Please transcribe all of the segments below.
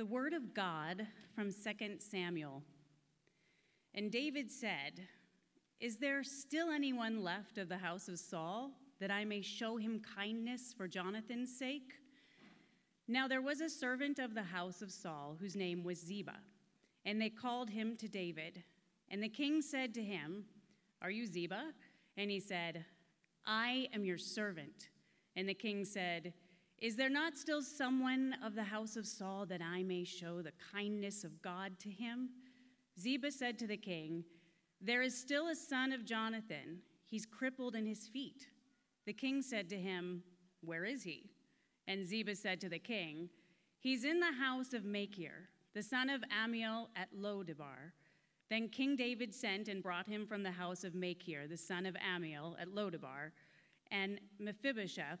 The word of God from 2 Samuel. And David said, Is there still anyone left of the house of Saul that I may show him kindness for Jonathan's sake? Now there was a servant of the house of Saul whose name was Ziba, and they called him to David. And the king said to him, Are you Ziba? And he said, I am your servant. And the king said, is there not still someone of the house of Saul that I may show the kindness of God to him? Ziba said to the king, There is still a son of Jonathan. He's crippled in his feet. The king said to him, Where is he? And Ziba said to the king, He's in the house of Machir, the son of Ammiel at Lodebar. Then King David sent and brought him from the house of Machir, the son of Ammiel at Lodebar. And Mephibosheth,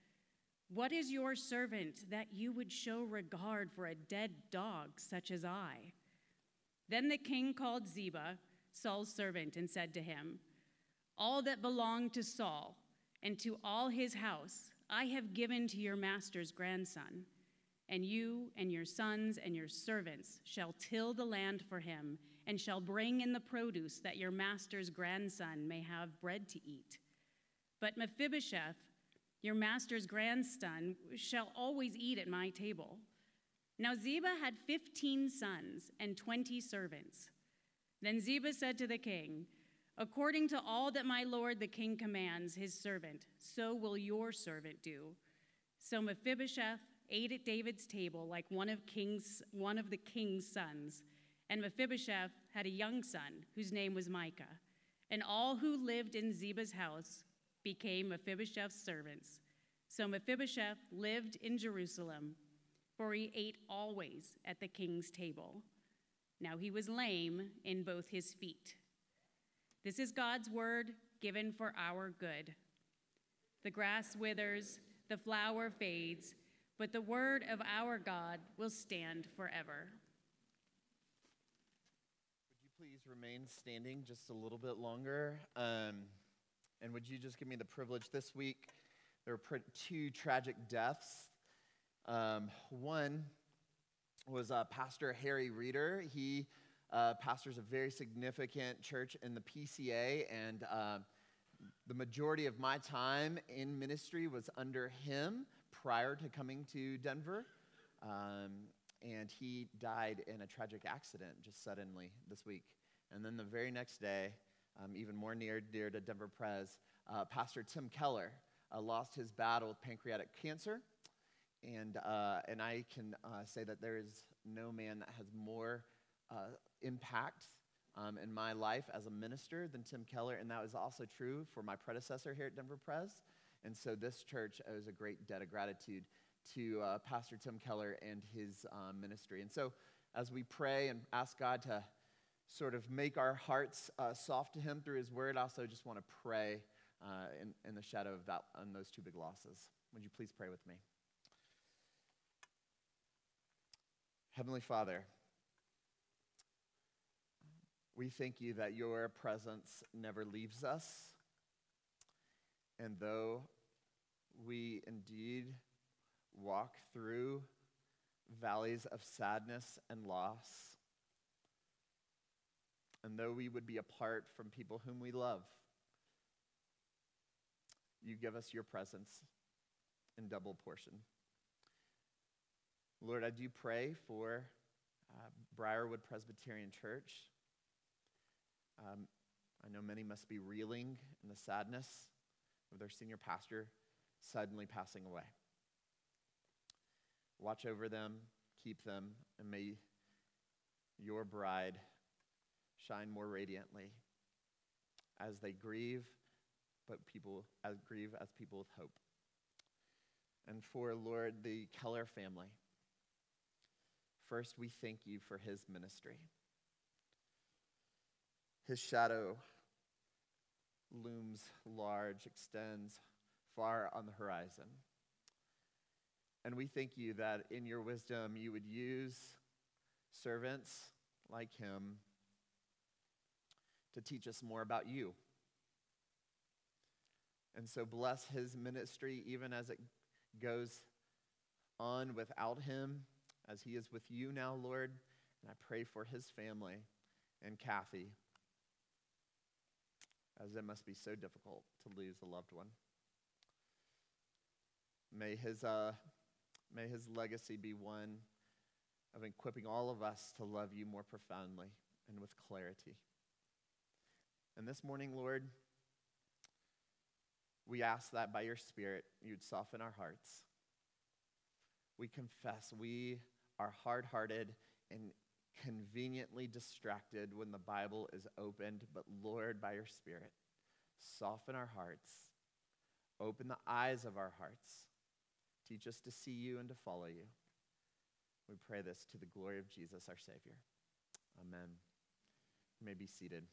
what is your servant that you would show regard for a dead dog such as I? Then the king called Ziba, Saul's servant, and said to him, All that belonged to Saul and to all his house I have given to your master's grandson, and you and your sons and your servants shall till the land for him, and shall bring in the produce that your master's grandson may have bread to eat. But Mephibosheth, your master's grandson shall always eat at my table. Now Ziba had 15 sons and 20 servants. Then Ziba said to the king, According to all that my lord the king commands his servant, so will your servant do. So Mephibosheth ate at David's table like one of, king's, one of the king's sons. And Mephibosheth had a young son whose name was Micah. And all who lived in Ziba's house became Mephibosheth's servants. So Mephibosheth lived in Jerusalem, for he ate always at the king's table. Now he was lame in both his feet. This is God's word given for our good. The grass withers, the flower fades, but the word of our God will stand forever. Would you please remain standing just a little bit longer? Um, and would you just give me the privilege this week? There were two tragic deaths. Um, one was uh, Pastor Harry Reeder. He uh, pastors a very significant church in the PCA, and uh, the majority of my time in ministry was under him prior to coming to Denver. Um, and he died in a tragic accident just suddenly this week. And then the very next day, um, even more near dear to Denver Pres, uh, Pastor Tim Keller uh, lost his battle with pancreatic cancer. And, uh, and I can uh, say that there is no man that has more uh, impact um, in my life as a minister than Tim Keller. And that was also true for my predecessor here at Denver Pres. And so this church owes a great debt of gratitude to uh, Pastor Tim Keller and his ministry. And so as we pray and ask God to sort of make our hearts uh, soft to Him through His Word, I also just want to pray uh, in, in the shadow of that on those two big losses. Would you please pray with me? Heavenly Father, we thank you that your presence never leaves us. And though we indeed walk through valleys of sadness and loss, and though we would be apart from people whom we love, you give us your presence in double portion. Lord, I do pray for uh, Briarwood Presbyterian Church. Um, I know many must be reeling in the sadness of their senior pastor suddenly passing away. Watch over them, keep them, and may your bride shine more radiantly as they grieve, but people as grieve as people with hope. And for Lord, the Keller family, First, we thank you for his ministry. His shadow looms large, extends far on the horizon. And we thank you that in your wisdom you would use servants like him to teach us more about you. And so bless his ministry even as it goes on without him, as he is with you now, Lord. And I pray for his family and Kathy, as it must be so difficult to lose a loved one. May his, uh, may his legacy be one of equipping all of us to love you more profoundly and with clarity. And this morning, Lord, we ask that by your Spirit, you'd soften our hearts. We confess we are hard hearted and conveniently distracted when the Bible is opened, but Lord, by your Spirit, soften our hearts, open the eyes of our hearts, teach us to see you and to follow you. We pray this to the glory of Jesus, our Savior. Amen. You may be seated.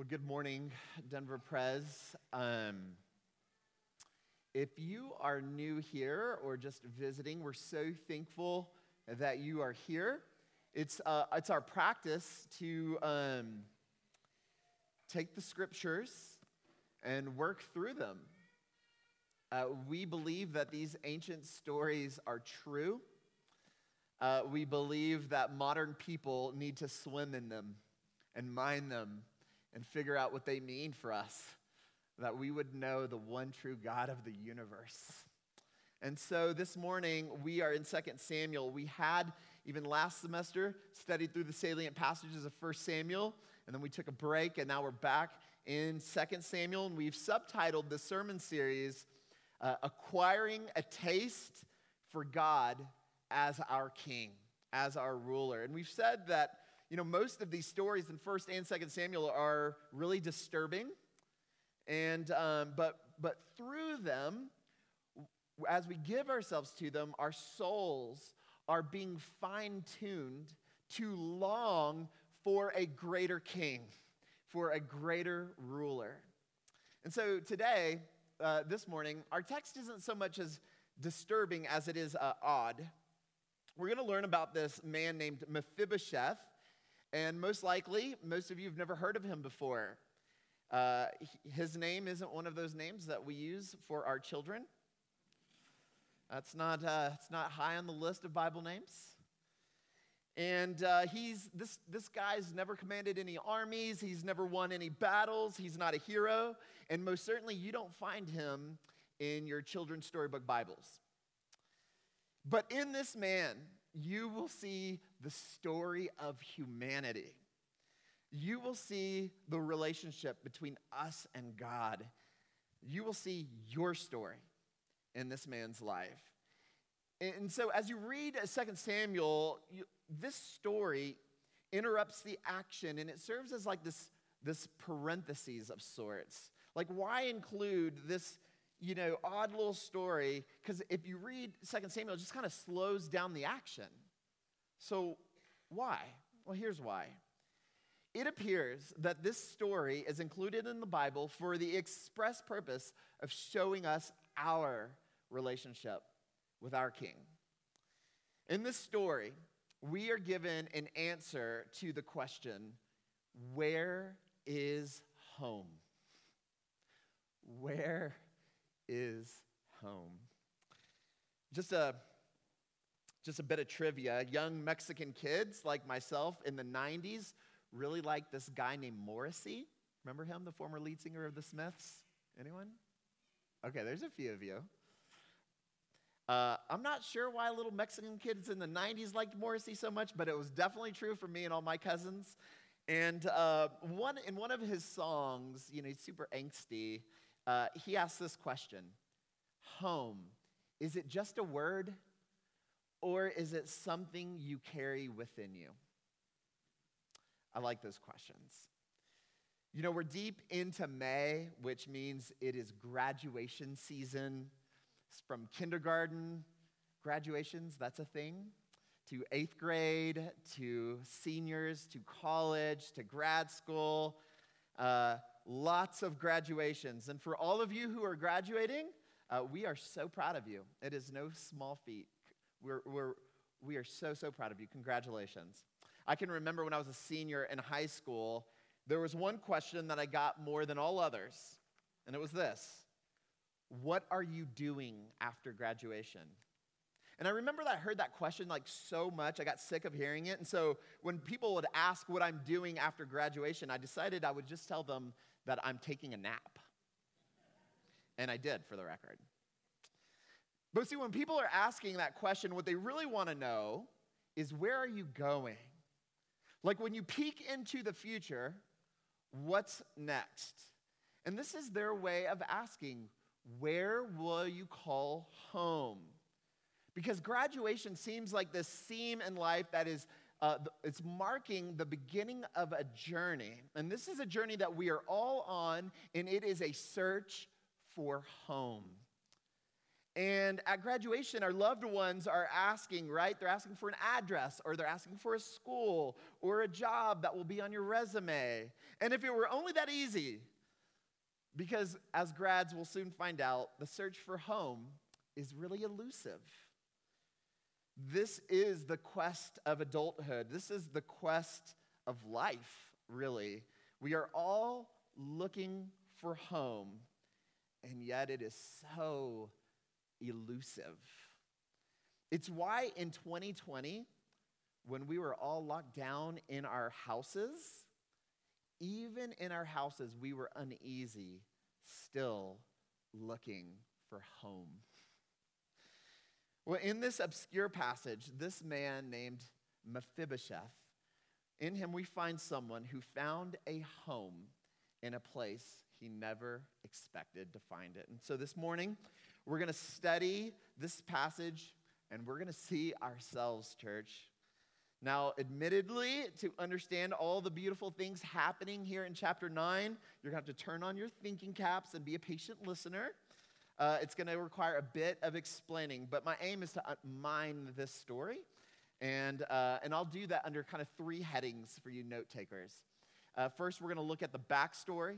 Well, good morning, Denver Pres. Um, if you are new here or just visiting, we're so thankful that you are here. It's, uh, it's our practice to um, take the scriptures and work through them. Uh, we believe that these ancient stories are true. Uh, we believe that modern people need to swim in them and mine them and figure out what they mean for us, that we would know the one true God of the universe. And so this morning, we are in 2 Samuel. We had, even last semester, studied through the salient passages of 1 Samuel, and then we took a break, and now we're back in 2 Samuel, and we've subtitled the sermon series, uh, Acquiring a Taste for God as Our King, as Our Ruler. And we've said that you know, most of these stories in 1st and 2nd Samuel are really disturbing. And, um, but, but through them, as we give ourselves to them, our souls are being fine tuned to long for a greater king, for a greater ruler. And so today, uh, this morning, our text isn't so much as disturbing as it is uh, odd. We're going to learn about this man named Mephibosheth and most likely, most of you have never heard of him before. Uh, his name isn't one of those names that we use for our children. That's not, uh, it's not high on the list of Bible names. And uh, he's, this, this guy's never commanded any armies, he's never won any battles, he's not a hero, and most certainly you don't find him in your children's storybook Bibles. But in this man, you will see the story of humanity. You will see the relationship between us and God. You will see your story in this man's life. And so, as you read 2 Samuel, you, this story interrupts the action and it serves as like this, this parentheses of sorts. Like, why include this you know, odd little story because if you read 2 Samuel, it just kind of slows down the action. So, why? Well, here's why. It appears that this story is included in the Bible for the express purpose of showing us our relationship with our King. In this story, we are given an answer to the question where is home? Where is home. Just a just a bit of trivia. Young Mexican kids like myself in the 90s really liked this guy named Morrissey. Remember him, the former lead singer of the Smiths? Anyone? Okay, there's a few of you. Uh, I'm not sure why little Mexican kids in the 90s liked Morrissey so much, but it was definitely true for me and all my cousins. And uh, one, in one of his songs, you know, he's super angsty uh, he asks this question Home, is it just a word or is it something you carry within you? I like those questions. You know, we're deep into May, which means it is graduation season. It's from kindergarten graduations, that's a thing, to eighth grade, to seniors, to college, to grad school. Uh, lots of graduations. And for all of you who are graduating, uh, we are so proud of you. It is no small feat. We're, we're, we are so, so proud of you. Congratulations. I can remember when I was a senior in high school, there was one question that I got more than all others, and it was this What are you doing after graduation? And I remember that I heard that question like so much, I got sick of hearing it. And so when people would ask what I'm doing after graduation, I decided I would just tell them that I'm taking a nap. And I did, for the record. But see, when people are asking that question, what they really want to know is where are you going? Like when you peek into the future, what's next? And this is their way of asking, where will you call home? Because graduation seems like this seam in life that is uh, it's marking the beginning of a journey. And this is a journey that we are all on, and it is a search for home. And at graduation, our loved ones are asking, right? They're asking for an address, or they're asking for a school, or a job that will be on your resume. And if it were only that easy, because as grads will soon find out, the search for home is really elusive. This is the quest of adulthood. This is the quest of life, really. We are all looking for home, and yet it is so elusive. It's why in 2020, when we were all locked down in our houses, even in our houses, we were uneasy, still looking for home. Well, in this obscure passage, this man named Mephibosheth, in him we find someone who found a home in a place he never expected to find it. And so this morning, we're going to study this passage and we're going to see ourselves, church. Now, admittedly, to understand all the beautiful things happening here in chapter 9, you're going to have to turn on your thinking caps and be a patient listener. Uh, it's going to require a bit of explaining, but my aim is to mine this story. And, uh, and I'll do that under kind of three headings for you note takers. Uh, first, we're going to look at the backstory,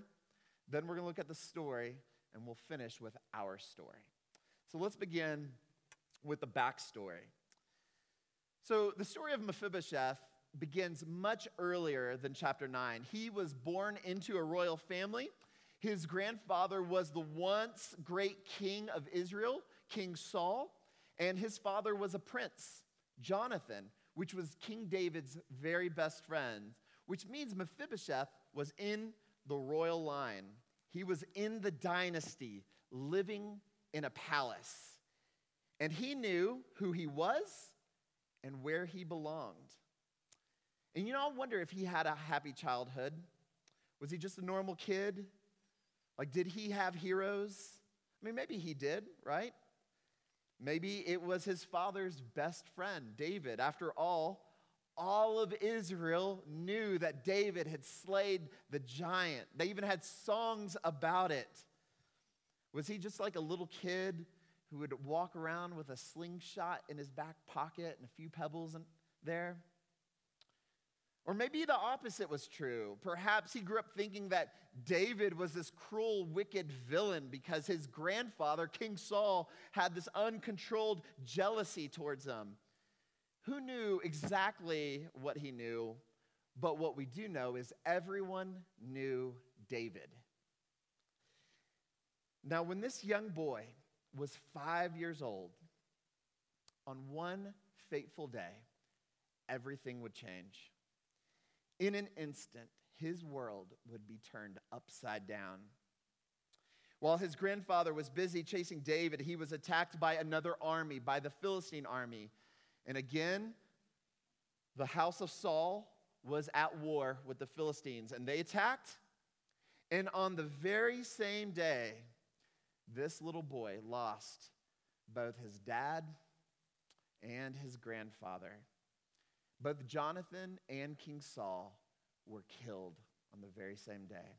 then, we're going to look at the story, and we'll finish with our story. So, let's begin with the backstory. So, the story of Mephibosheth begins much earlier than chapter 9. He was born into a royal family. His grandfather was the once great king of Israel, King Saul, and his father was a prince, Jonathan, which was King David's very best friend, which means Mephibosheth was in the royal line. He was in the dynasty, living in a palace. And he knew who he was and where he belonged. And you know, I wonder if he had a happy childhood. Was he just a normal kid? Like, did he have heroes? I mean, maybe he did, right? Maybe it was his father's best friend, David. After all, all of Israel knew that David had slayed the giant. They even had songs about it. Was he just like a little kid who would walk around with a slingshot in his back pocket and a few pebbles in there? Or maybe the opposite was true. Perhaps he grew up thinking that David was this cruel, wicked villain because his grandfather, King Saul, had this uncontrolled jealousy towards him. Who knew exactly what he knew? But what we do know is everyone knew David. Now, when this young boy was five years old, on one fateful day, everything would change. In an instant, his world would be turned upside down. While his grandfather was busy chasing David, he was attacked by another army, by the Philistine army. And again, the house of Saul was at war with the Philistines, and they attacked. And on the very same day, this little boy lost both his dad and his grandfather. Both Jonathan and King Saul were killed on the very same day.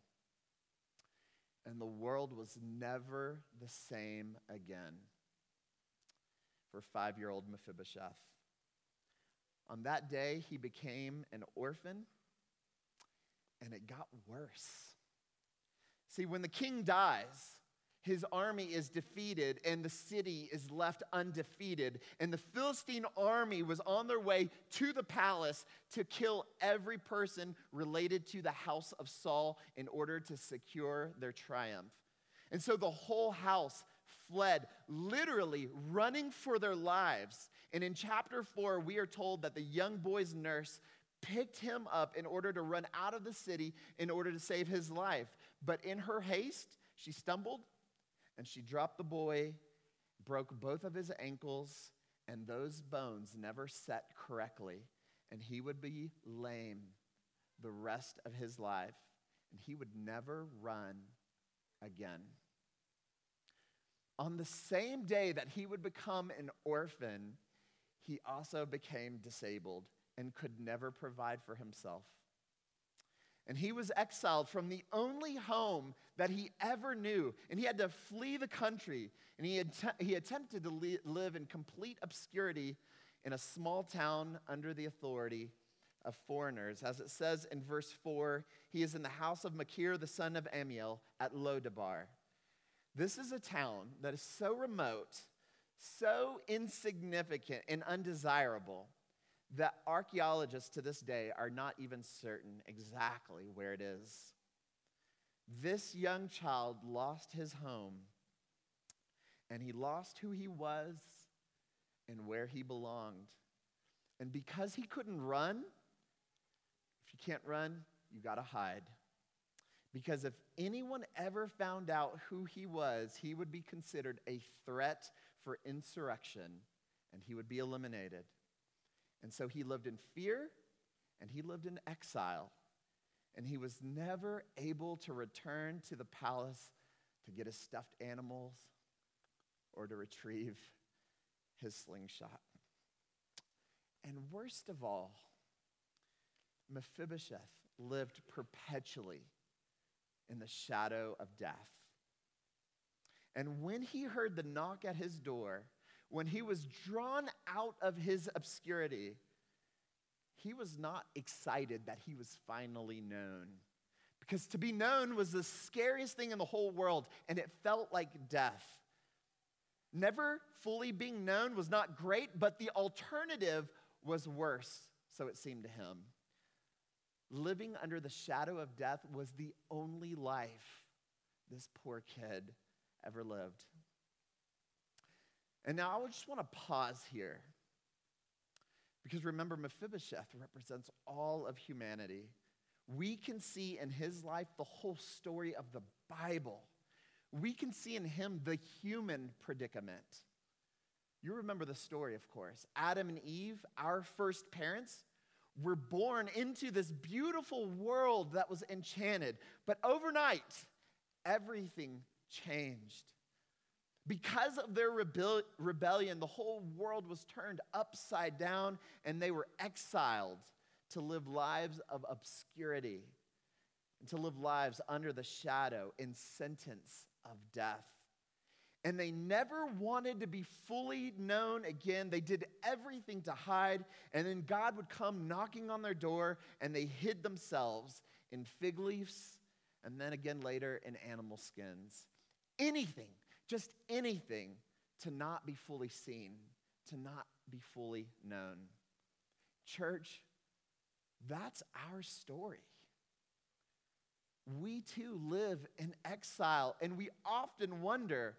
And the world was never the same again for five year old Mephibosheth. On that day, he became an orphan, and it got worse. See, when the king dies, his army is defeated and the city is left undefeated. And the Philistine army was on their way to the palace to kill every person related to the house of Saul in order to secure their triumph. And so the whole house fled, literally running for their lives. And in chapter four, we are told that the young boy's nurse picked him up in order to run out of the city in order to save his life. But in her haste, she stumbled and she dropped the boy, broke both of his ankles, and those bones never set correctly. And he would be lame the rest of his life, and he would never run again. On the same day that he would become an orphan, he also became disabled and could never provide for himself. And he was exiled from the only home that he ever knew. And he had to flee the country. And he, att- he attempted to li- live in complete obscurity in a small town under the authority of foreigners. As it says in verse 4, he is in the house of Machir, the son of Ammiel, at Lodebar. This is a town that is so remote, so insignificant, and undesirable that archaeologists to this day are not even certain exactly where it is. This young child lost his home, and he lost who he was and where he belonged. And because he couldn't run, if you can't run, you got to hide. Because if anyone ever found out who he was, he would be considered a threat for insurrection and he would be eliminated. And so he lived in fear and he lived in exile. And he was never able to return to the palace to get his stuffed animals or to retrieve his slingshot. And worst of all, Mephibosheth lived perpetually in the shadow of death. And when he heard the knock at his door, when he was drawn out of his obscurity, he was not excited that he was finally known. Because to be known was the scariest thing in the whole world, and it felt like death. Never fully being known was not great, but the alternative was worse, so it seemed to him. Living under the shadow of death was the only life this poor kid ever lived. And now I just want to pause here. Because remember, Mephibosheth represents all of humanity. We can see in his life the whole story of the Bible. We can see in him the human predicament. You remember the story, of course. Adam and Eve, our first parents, were born into this beautiful world that was enchanted. But overnight, everything changed. Because of their rebel- rebellion, the whole world was turned upside down and they were exiled to live lives of obscurity to live lives under the shadow and sentence of death. And they never wanted to be fully known again. They did everything to hide. And then God would come knocking on their door and they hid themselves in fig leaves and then again later in animal skins. Anything just anything to not be fully seen, to not be fully known. Church, that's our story. We too live in exile, and we often wonder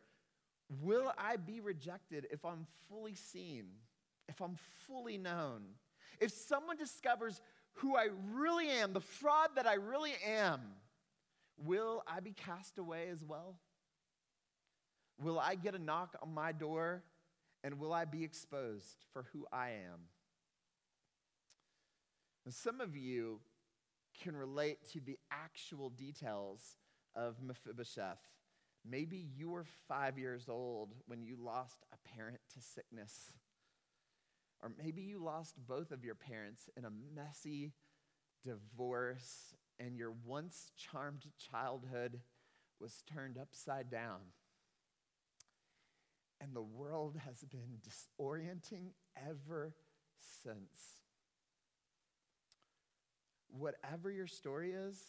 will I be rejected if I'm fully seen, if I'm fully known? If someone discovers who I really am, the fraud that I really am, will I be cast away as well? Will I get a knock on my door and will I be exposed for who I am? Some of you can relate to the actual details of Mephibosheth. Maybe you were five years old when you lost a parent to sickness. Or maybe you lost both of your parents in a messy, divorce, and your once charmed childhood was turned upside down. And the world has been disorienting ever since. Whatever your story is,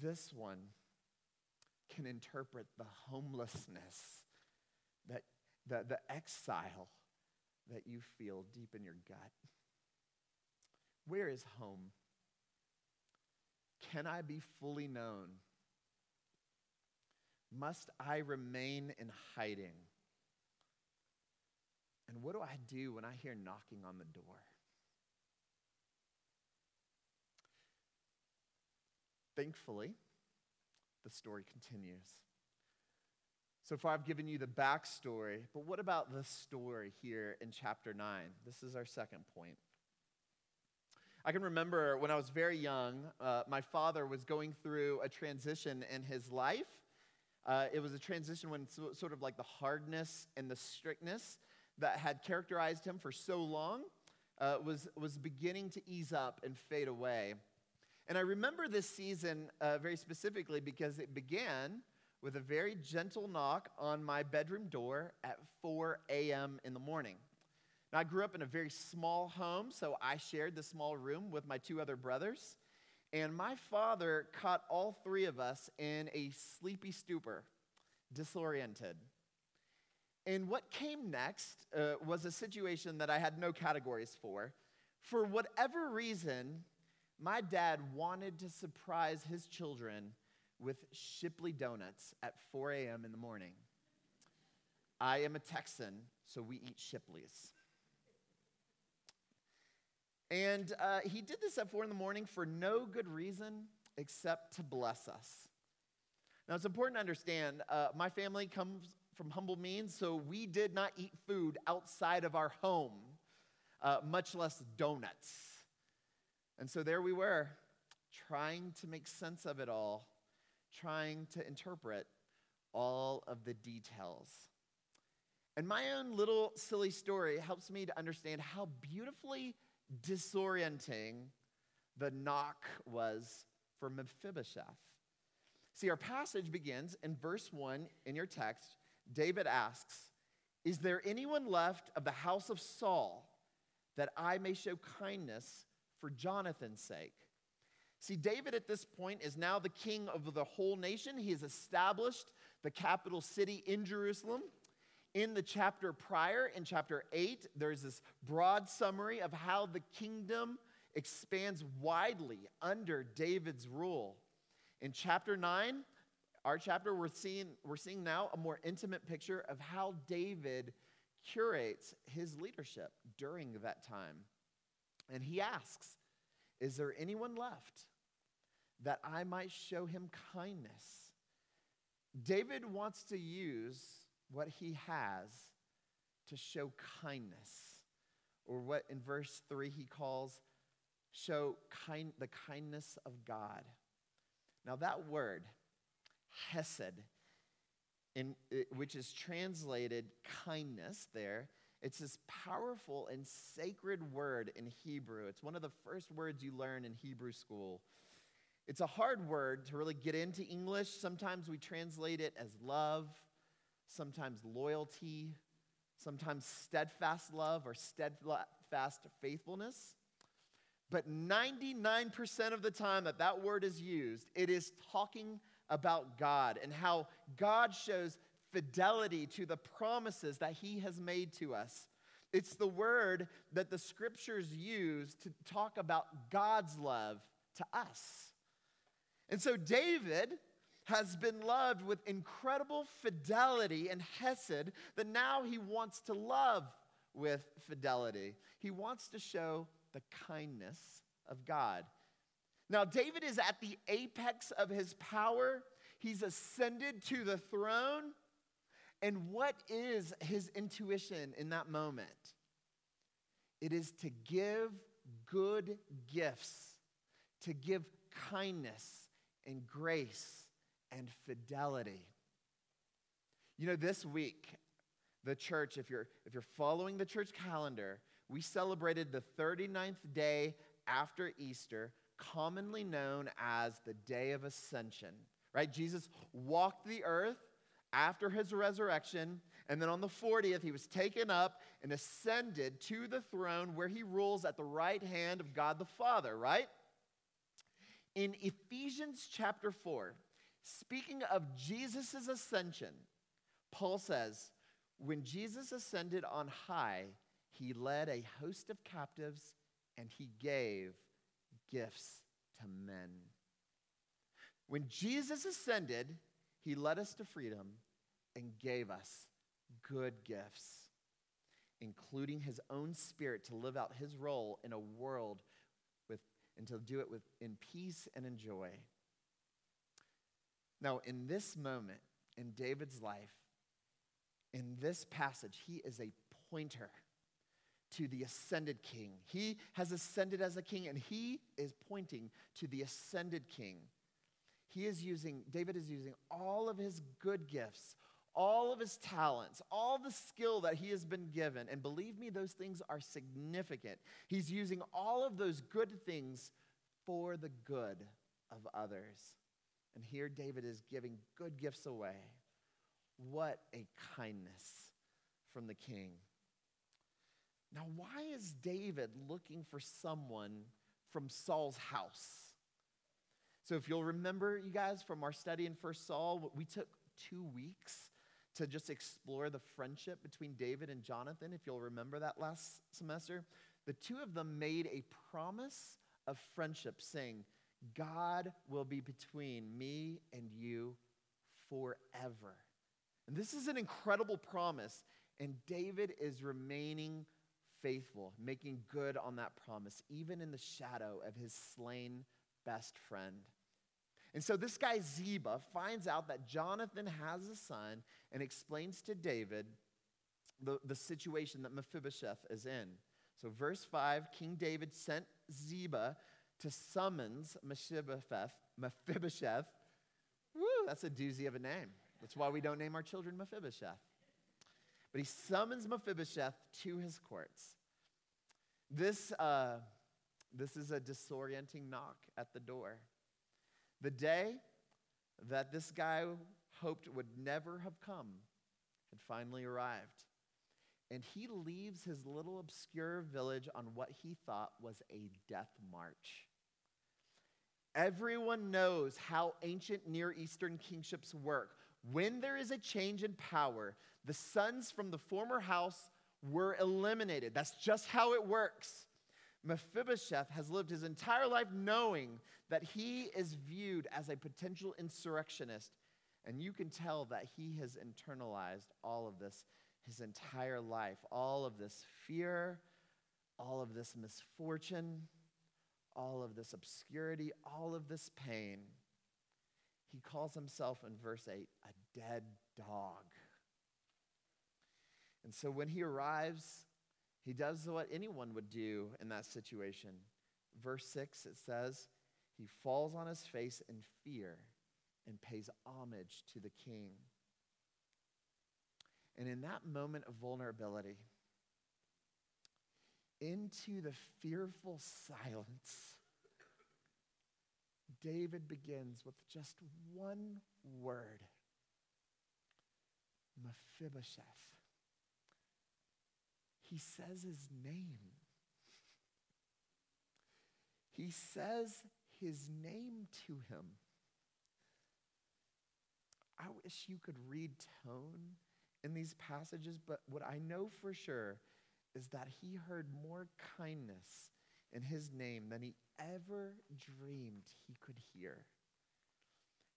this one can interpret the homelessness, that, the, the exile that you feel deep in your gut. Where is home? Can I be fully known? Must I remain in hiding? And what do I do when I hear knocking on the door? Thankfully, the story continues. So far, I've given you the backstory, but what about the story here in chapter 9? This is our second point. I can remember when I was very young, uh, my father was going through a transition in his life. Uh, it was a transition when so, sort of like the hardness and the strictness that had characterized him for so long uh, was, was beginning to ease up and fade away. And I remember this season uh, very specifically because it began with a very gentle knock on my bedroom door at 4 a.m. in the morning. Now, I grew up in a very small home, so I shared the small room with my two other brothers. And my father caught all three of us in a sleepy stupor, disoriented. And what came next uh, was a situation that I had no categories for. For whatever reason, my dad wanted to surprise his children with Shipley donuts at 4 a.m. in the morning. I am a Texan, so we eat Shipley's. And uh, he did this at 4 in the morning for no good reason except to bless us. Now, it's important to understand uh, my family comes from humble means, so we did not eat food outside of our home, uh, much less donuts. And so there we were, trying to make sense of it all, trying to interpret all of the details. And my own little silly story helps me to understand how beautifully disorienting the knock was for Mephibosheth. See, our passage begins in verse 1 in your text. David asks, Is there anyone left of the house of Saul that I may show kindness for Jonathan's sake? See, David at this point is now the king of the whole nation. He has established the capital city in Jerusalem. In the chapter prior, in chapter 8, there's this broad summary of how the kingdom expands widely under David's rule. In chapter 9, our chapter, we're seeing, we're seeing now a more intimate picture of how David curates his leadership during that time. And he asks, Is there anyone left that I might show him kindness? David wants to use what he has to show kindness, or what in verse 3 he calls show kind, the kindness of God. Now, that word, hesed, in, eh, which is translated kindness there, it's this powerful and sacred word in Hebrew. It's one of the first words you learn in Hebrew school. It's a hard word to really get into English. Sometimes we translate it as love, sometimes loyalty, sometimes steadfast love or steadfast faithfulness. But 99% of the time that that word is used, it is talking about God and how God shows fidelity to the promises that He has made to us. It's the word that the scriptures use to talk about God's love to us. And so David has been loved with incredible fidelity and hesed that now he wants to love with fidelity. He wants to show the kindness of God. Now, David is at the apex of his power. He's ascended to the throne. And what is his intuition in that moment? It is to give good gifts, to give kindness and grace and fidelity. You know, this week, the church, if you're, if you're following the church calendar, we celebrated the 39th day after Easter, commonly known as the Day of Ascension. Right? Jesus walked the earth after his resurrection, and then on the 40th, he was taken up and ascended to the throne where he rules at the right hand of God the Father, right? In Ephesians chapter 4, speaking of Jesus' ascension, Paul says, When Jesus ascended on high, he led a host of captives and he gave gifts to men. When Jesus ascended, he led us to freedom and gave us good gifts, including his own spirit to live out his role in a world with, and to do it with, in peace and in joy. Now, in this moment in David's life, in this passage, he is a pointer to the ascended king. He has ascended as a king, and he is pointing to the ascended king. He is using, David is using all of his good gifts, all of his talents, all the skill that he has been given. And believe me, those things are significant. He's using all of those good things for the good of others. And here David is giving good gifts away. What a kindness from the king. Now, why is David looking for someone from Saul's house? So, if you'll remember, you guys, from our study in First Saul, we took two weeks to just explore the friendship between David and Jonathan, if you'll remember that last semester. The two of them made a promise of friendship, saying, God will be between me and you forever. And this is an incredible promise, and David is remaining faithful, making good on that promise, even in the shadow of his slain best friend. And so this guy Ziba finds out that Jonathan has a son and explains to David the, the situation that Mephibosheth is in. So, verse 5 King David sent Ziba to summons Mephibosheth. Mephibosheth. Woo, that's a doozy of a name. That's why we don't name our children Mephibosheth. But he summons Mephibosheth to his courts. This, uh, this is a disorienting knock at the door. The day that this guy hoped would never have come had finally arrived. And he leaves his little obscure village on what he thought was a death march. Everyone knows how ancient Near Eastern kingships work. When there is a change in power, the sons from the former house were eliminated. That's just how it works. Mephibosheth has lived his entire life knowing that he is viewed as a potential insurrectionist. And you can tell that he has internalized all of this his entire life all of this fear, all of this misfortune, all of this obscurity, all of this pain. He calls himself in verse 8 a dead dog. And so when he arrives, he does what anyone would do in that situation. Verse 6, it says, He falls on his face in fear and pays homage to the king. And in that moment of vulnerability, into the fearful silence, David begins with just one word Mephibosheth. He says his name. He says his name to him. I wish you could read tone in these passages, but what I know for sure is that he heard more kindness in his name than he ever dreamed he could hear.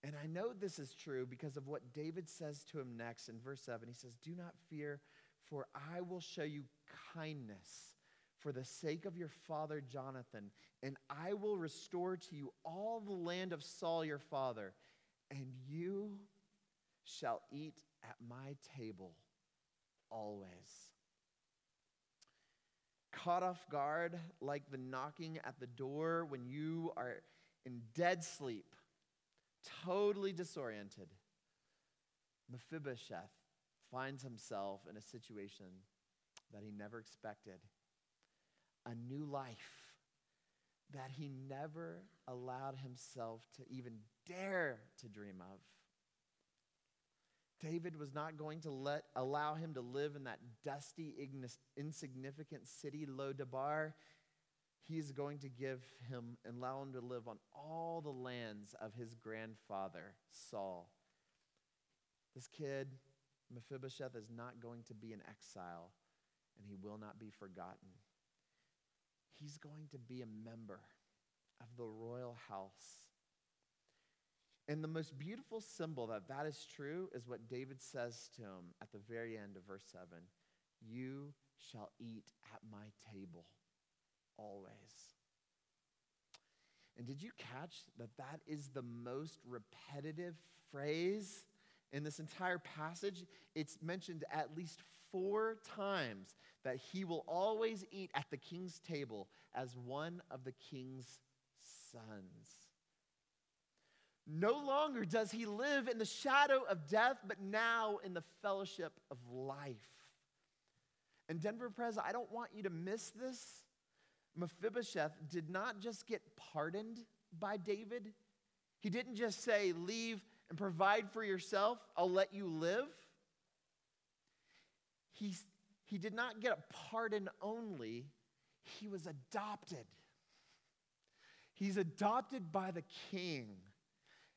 And I know this is true because of what David says to him next in verse 7. He says, Do not fear, for I will show you kindness for the sake of your father Jonathan, and I will restore to you all the land of Saul your father, and you shall eat at my table always. Caught off guard, like the knocking at the door when you are in dead sleep, totally disoriented, Mephibosheth finds himself in a situation that he never expected a new life that he never allowed himself to even dare to dream of. David was not going to let, allow him to live in that dusty, insignificant city, Lodebar. He is going to give him and allow him to live on all the lands of his grandfather, Saul. This kid, Mephibosheth, is not going to be in exile, and he will not be forgotten. He's going to be a member of the royal house and the most beautiful symbol that that is true is what David says to him at the very end of verse 7 You shall eat at my table always. And did you catch that that is the most repetitive phrase in this entire passage? It's mentioned at least four times that he will always eat at the king's table as one of the king's sons. No longer does he live in the shadow of death, but now in the fellowship of life. And Denver Prez, I don't want you to miss this. Mephibosheth did not just get pardoned by David, he didn't just say, Leave and provide for yourself, I'll let you live. He, he did not get a pardon only, he was adopted. He's adopted by the king.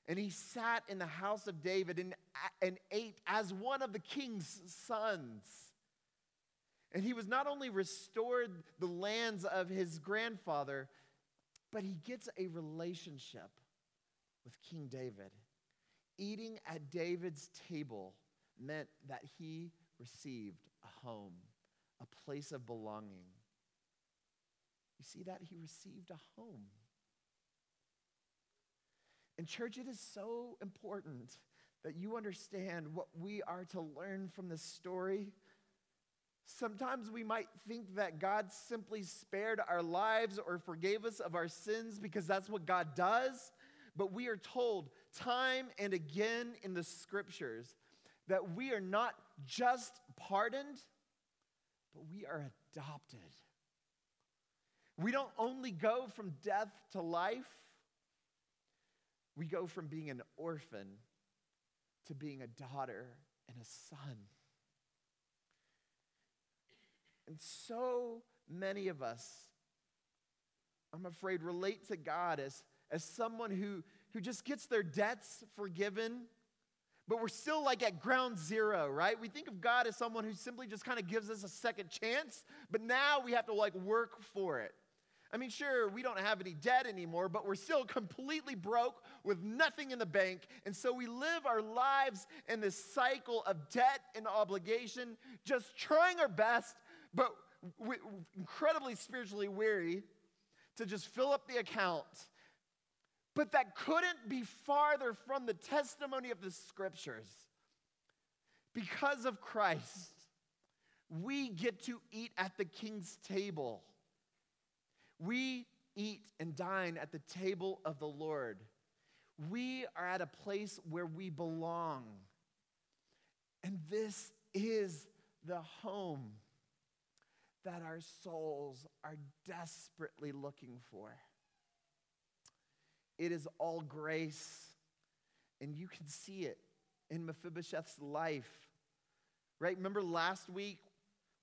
And he sat in the house of David and, and ate as one of the king's sons. And he was not only restored the lands of his grandfather, but he gets a relationship with King David. Eating at David's table meant that he received a home, a place of belonging. You see that? He received a home. And, church, it is so important that you understand what we are to learn from this story. Sometimes we might think that God simply spared our lives or forgave us of our sins because that's what God does. But we are told time and again in the scriptures that we are not just pardoned, but we are adopted. We don't only go from death to life, we go from being an orphan to being a daughter and a son. And so many of us, I'm afraid, relate to God as, as someone who, who just gets their debts forgiven, but we're still like at ground zero, right? We think of God as someone who simply just kind of gives us a second chance, but now we have to like work for it. I mean, sure, we don't have any debt anymore, but we're still completely broke with nothing in the bank. And so we live our lives in this cycle of debt and obligation, just trying our best, but incredibly spiritually weary to just fill up the account. But that couldn't be farther from the testimony of the scriptures. Because of Christ, we get to eat at the king's table. We eat and dine at the table of the Lord. We are at a place where we belong. And this is the home that our souls are desperately looking for. It is all grace, and you can see it in Mephibosheth's life. Right? Remember last week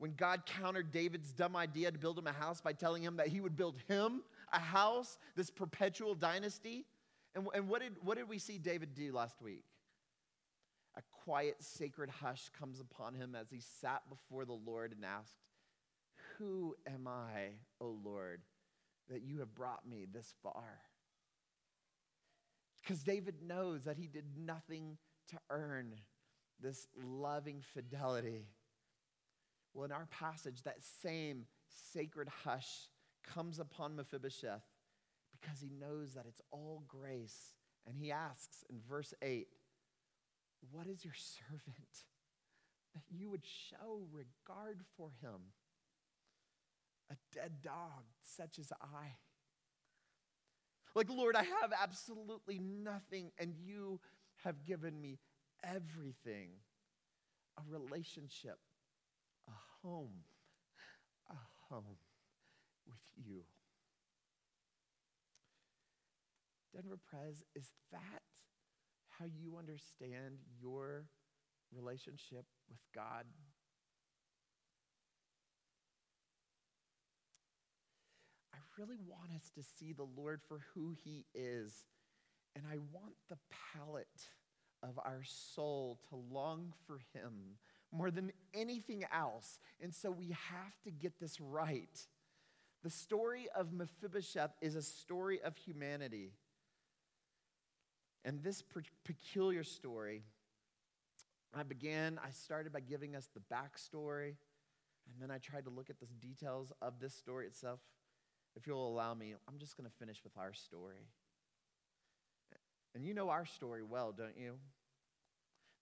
when God countered David's dumb idea to build him a house by telling him that he would build him a house, this perpetual dynasty. And, and what, did, what did we see David do last week? A quiet, sacred hush comes upon him as he sat before the Lord and asked, Who am I, O Lord, that you have brought me this far? Because David knows that he did nothing to earn this loving fidelity well, in our passage, that same sacred hush comes upon Mephibosheth because he knows that it's all grace. And he asks in verse 8, What is your servant that you would show regard for him? A dead dog such as I. Like, Lord, I have absolutely nothing, and you have given me everything a relationship home, a home with you. Denver Prez, is that how you understand your relationship with God? I really want us to see the Lord for who he is. And I want the palate of our soul to long for him more than anything else. And so we have to get this right. The story of Mephibosheth is a story of humanity. And this peculiar story, I began, I started by giving us the backstory, and then I tried to look at the details of this story itself. If you'll allow me, I'm just going to finish with our story. And you know our story well, don't you?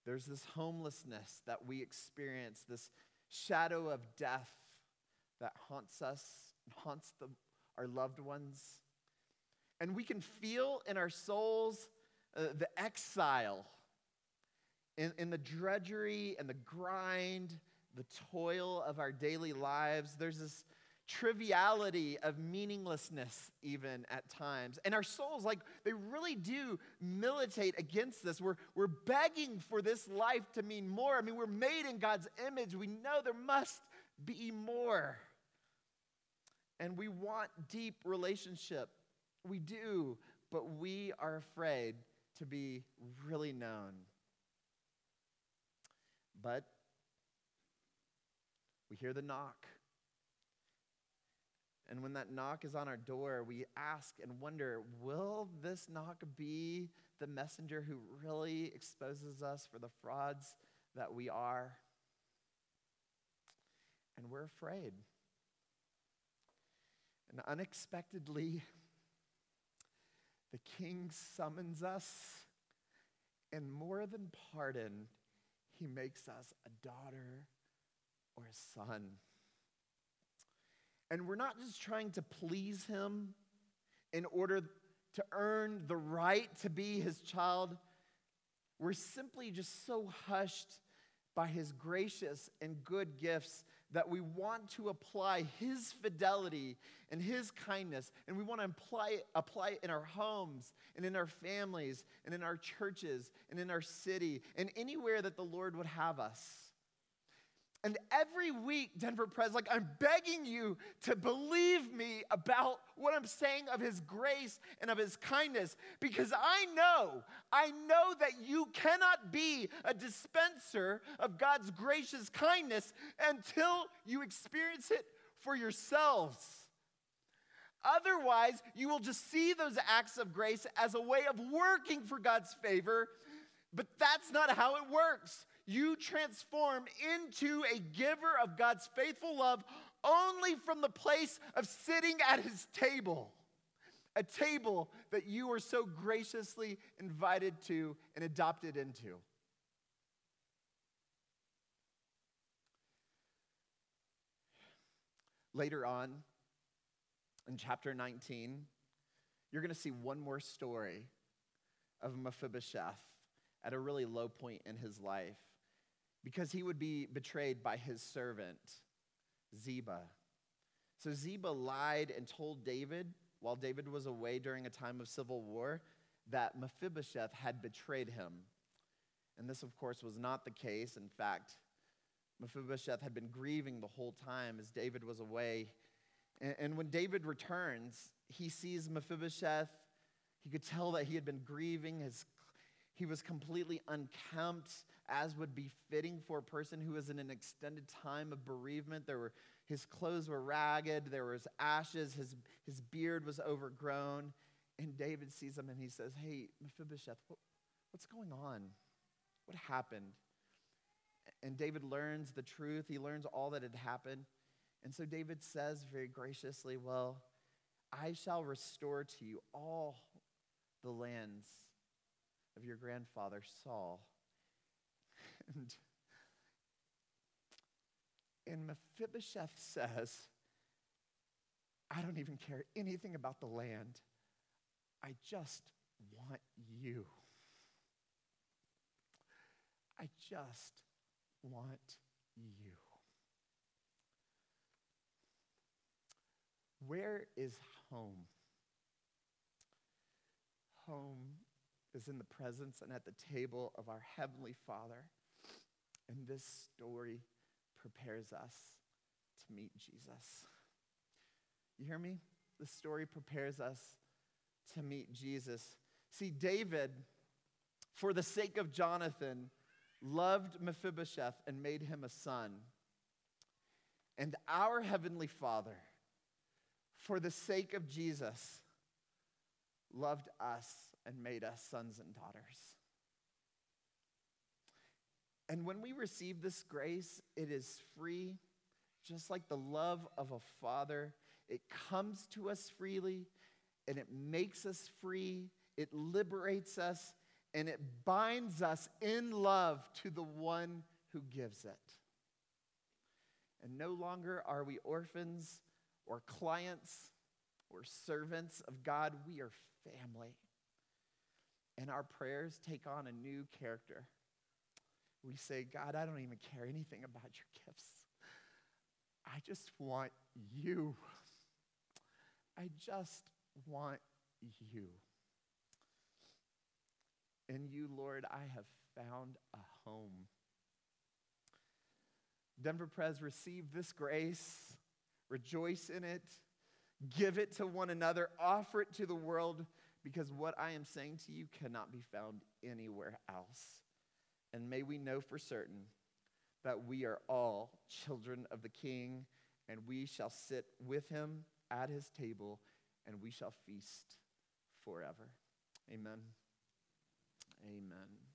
There's this homelessness that we experience, this shadow of death that haunts us, haunts the, our loved ones. And we can feel in our souls uh, the exile, in, in the drudgery and the grind, the toil of our daily lives. There's this triviality of meaninglessness, even at times. And our souls, like, they really do militate against this. We're, we're begging for this life to mean more. I mean, we're made in God's image. We know there must be more. And we want deep relationship. We do, but we are afraid to be really known. But we hear the knock. And when that knock is on our door, we ask and wonder will this knock be the messenger who really exposes us for the frauds that we are? And we're afraid. And unexpectedly, the king summons us, and more than pardon, he makes us a daughter or a son. And we're not just trying to please him in order to earn the right to be his child. We're simply just so hushed by his gracious and good gifts that we want to apply his fidelity and his kindness, and we want to apply, apply it in our homes and in our families and in our churches and in our city and anywhere that the Lord would have us. And every week, Denver Prez, like I'm begging you to believe me about what I'm saying of his grace and of his kindness because I know, I know that you cannot be a dispenser of God's gracious kindness until you experience it for yourselves. Otherwise, you will just see those acts of grace as a way of working for God's favor, but that's not how it works you transform into a giver of God's faithful love only from the place of sitting at his table. A table that you were so graciously invited to and adopted into. Later on, in chapter 19, you're going to see one more story of Mephibosheth at a really low point in his life because he would be betrayed by his servant, Ziba. So Ziba lied and told David, while David was away during a time of civil war, that Mephibosheth had betrayed him. And this, of course, was not the case. In fact, Mephibosheth had been grieving the whole time as David was away. And, when David returns, he sees Mephibosheth. He could tell that he had been grieving. His, he was completely unkempt as would be fitting for a person who was in an extended time of bereavement. There were, his clothes were ragged, there was ashes, his, his beard was overgrown. And David sees him and he says, Hey, Mephibosheth, what, what's going on? What happened? And David learns the truth, he learns all that had happened. And so David says very graciously, Well, I shall restore to you all the lands of your grandfather Saul. And, and Mephibosheth says, I don't even care anything about the land. I just want you. I just want you. Where is home? home is in the presence and at the table of our Heavenly Father. And this story prepares us to meet Jesus. You hear me? The story prepares us to meet Jesus. See, David, for the sake of Jonathan, loved Mephibosheth and made him a son. And our Heavenly Father, for the sake of Jesus, loved us and made us sons and daughters. And when we receive this grace, it is free, just like the love of a father. It comes to us freely and it makes us free, it liberates us, and it binds us in love to the one who gives it. And no longer are we orphans or clients or servants of God, we are family. And our prayers take on a new character. We say, God, I don't even care anything about your gifts. I just want you. I just want you. In you, Lord, I have found a home. Denver Pres, receive this grace, rejoice in it, give it to one another, offer it to the world, because what I am saying to you cannot be found anywhere else. And may we know for certain that we are all children of the King, and we shall sit with him at his table, and we shall feast forever. Amen. Amen.